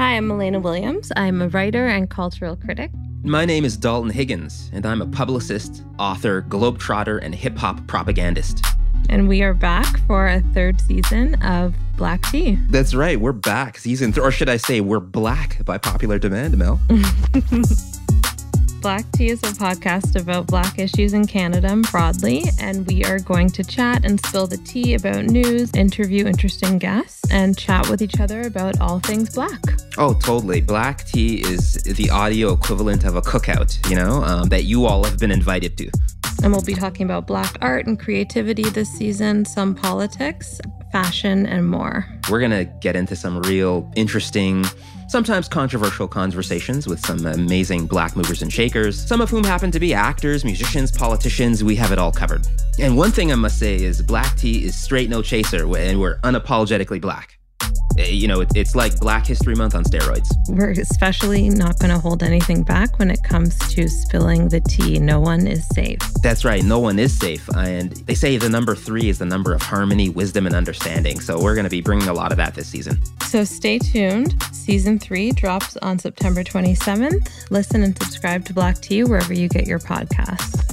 Hi, I'm Elena Williams. I'm a writer and cultural critic. My name is Dalton Higgins, and I'm a publicist, author, globetrotter, and hip hop propagandist. And we are back for a third season of Black Tea. That's right, we're back. Season three, or should I say, we're black by popular demand, Mel. Black Tea is a podcast about Black issues in Canada broadly, and we are going to chat and spill the tea about news, interview interesting guests, and chat with each other about all things Black. Oh, totally. Black Tea is the audio equivalent of a cookout, you know, um, that you all have been invited to. And we'll be talking about Black art and creativity this season, some politics, fashion, and more. We're going to get into some real interesting sometimes controversial conversations with some amazing black movers and shakers, some of whom happen to be actors, musicians, politicians. We have it all covered. And one thing I must say is Black Tea is straight no chaser, and we're unapologetically black. Eh, you know, it's like Black History Month on steroids. We're especially not going to hold anything back when it comes to spilling the tea. No one is safe. That's right. No one is safe. And they say the number three is the number of harmony, wisdom, and understanding. So we're going to be bringing a lot of that this season. So stay tuned. Season three drops on September 27th. Listen and subscribe to Black Tea wherever you get your podcasts.